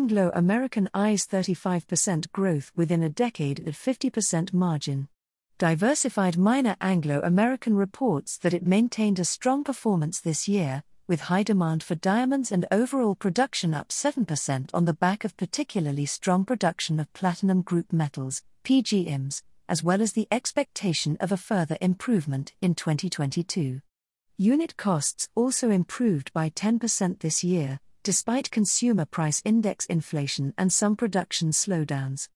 Anglo American eyes 35% growth within a decade at 50% margin. Diversified miner Anglo American reports that it maintained a strong performance this year, with high demand for diamonds and overall production up 7% on the back of particularly strong production of platinum group metals, PGMs, as well as the expectation of a further improvement in 2022. Unit costs also improved by 10% this year, despite consumer price index inflation and some production slowdowns.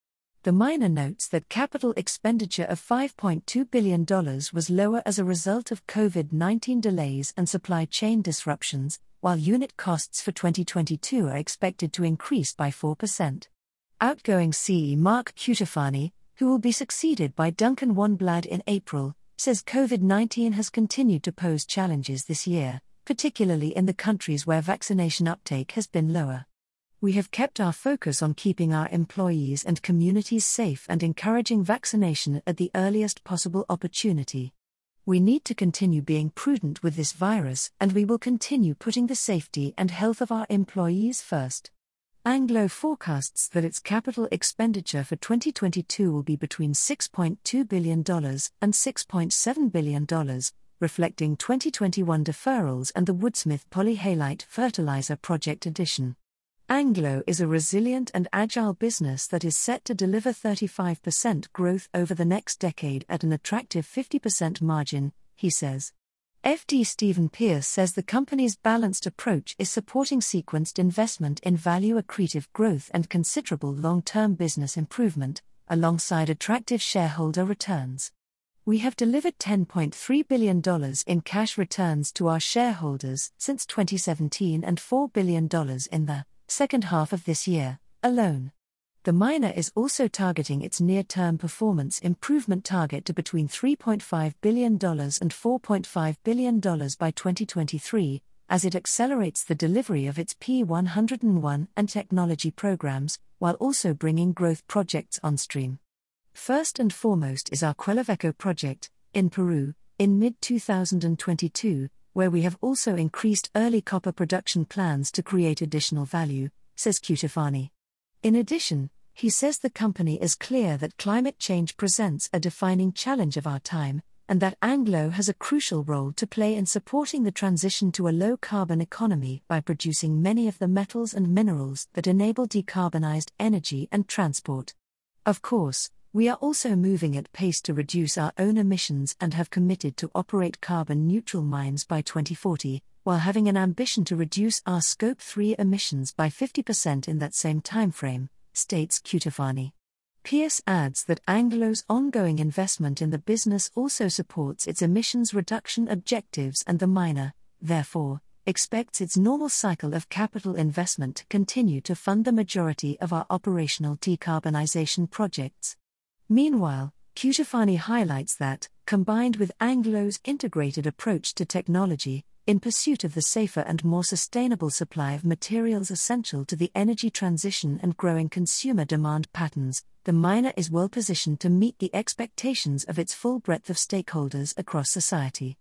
The miner notes that capital expenditure of $5.2 billion was lower as a result of COVID 19 delays and supply chain disruptions, while unit costs for 2022 are expected to increase by 4%. Outgoing CE Mark Cutifani, who will be succeeded by Duncan Wanblad in April, says COVID 19 has continued to pose challenges this year, particularly in the countries where vaccination uptake has been lower we have kept our focus on keeping our employees and communities safe and encouraging vaccination at the earliest possible opportunity. We need to continue being prudent with this virus, and we will continue putting the safety and health of our employees first. Anglo forecasts that its capital expenditure for 2022 will be between $6.2 billion and $6.7 billion, reflecting 2021 deferrals and the Woodsmith polyhalite fertilizer project addition. Anglo is a resilient and agile business that is set to deliver 35% growth over the next decade at an attractive 50% margin, he says. FD Stephen Pearce says the company's balanced approach is supporting sequenced investment in value accretive growth and considerable long term business improvement, alongside attractive shareholder returns. We have delivered $10.3 billion in cash returns to our shareholders since 2017 and $4 billion in the second half of this year, alone. The miner is also targeting its near term performance improvement target to between $3.5 billion and $4.5 billion by 2023, as it accelerates the delivery of its P101 and technology programs, while also bringing growth projects on stream. First and foremost is our Quellaveco project, in Peru, in mid 2022, where we have also increased early copper production plans to create additional value, says Cutifani. In addition, he says the company is clear that climate change presents a defining challenge of our time, and that Anglo has a crucial role to play in supporting the transition to a low carbon economy by producing many of the metals and minerals that enable decarbonized energy and transport. Of course, we are also moving at pace to reduce our own emissions and have committed to operate carbon neutral mines by 2040, while having an ambition to reduce our Scope 3 emissions by 50% in that same timeframe, states Cutifani. Pearce adds that Anglo's ongoing investment in the business also supports its emissions reduction objectives and the miner, therefore, expects its normal cycle of capital investment to continue to fund the majority of our operational decarbonization projects. Meanwhile, Cutifani highlights that, combined with Anglo's integrated approach to technology, in pursuit of the safer and more sustainable supply of materials essential to the energy transition and growing consumer demand patterns, the miner is well positioned to meet the expectations of its full breadth of stakeholders across society.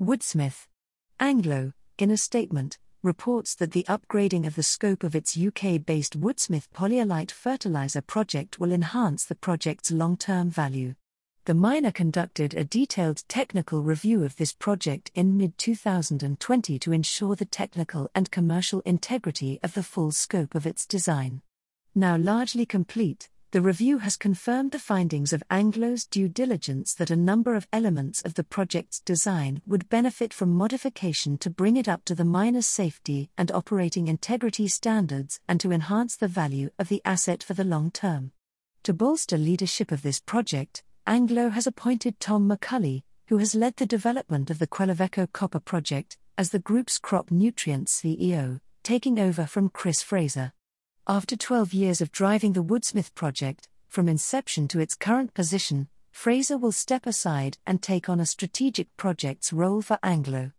Woodsmith. Anglo, in a statement, reports that the upgrading of the scope of its UK based Woodsmith polyhalite fertilizer project will enhance the project's long term value. The miner conducted a detailed technical review of this project in mid 2020 to ensure the technical and commercial integrity of the full scope of its design. Now largely complete, the review has confirmed the findings of Anglo's due diligence that a number of elements of the project's design would benefit from modification to bring it up to the miner's safety and operating integrity standards and to enhance the value of the asset for the long term. To bolster leadership of this project, Anglo has appointed Tom McCulley, who has led the development of the Quellaveco copper project, as the group's crop nutrients CEO, taking over from Chris Fraser. After 12 years of driving the Woodsmith project, from inception to its current position, Fraser will step aside and take on a strategic projects role for Anglo.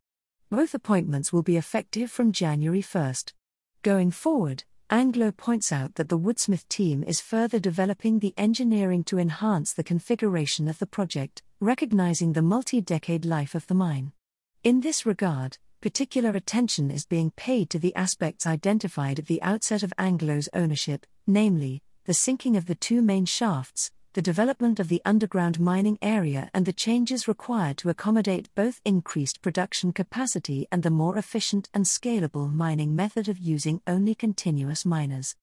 Both appointments will be effective from January 1st. Going forward, Anglo points out that the Woodsmith team is further developing the engineering to enhance the configuration of the project, recognizing the multi decade life of the mine. In this regard, particular attention is being paid to the aspects identified at the outset of Anglo's ownership, namely, the sinking of the two main shafts, the development of the underground mining area, and the changes required to accommodate both increased production capacity and the more efficient and scalable mining method of using only continuous miners.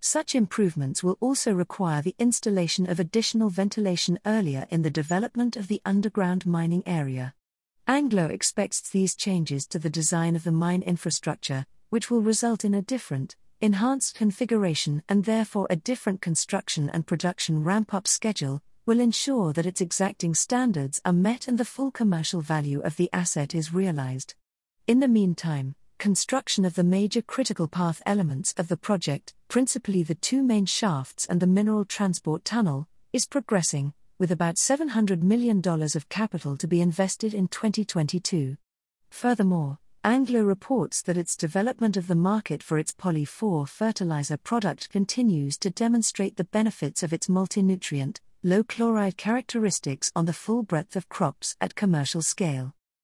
Such improvements will also require the installation of additional ventilation earlier in the development of the underground mining area. Anglo expects these changes to the design of the mine infrastructure, which will result in a different, enhanced configuration and therefore a different construction and production ramp up schedule, will ensure that its exacting standards are met and the full commercial value of the asset is realized. In the meantime, construction of the major critical path elements of the project, principally the two main shafts and the mineral transport tunnel, is progressing, with about $700 million of capital to be invested in 2022. Furthermore, Anglo reports that its development of the market for its Poly 4 fertilizer product continues to demonstrate the benefits of its multinutrient, low chloride characteristics on the full breadth of crops at commercial scale.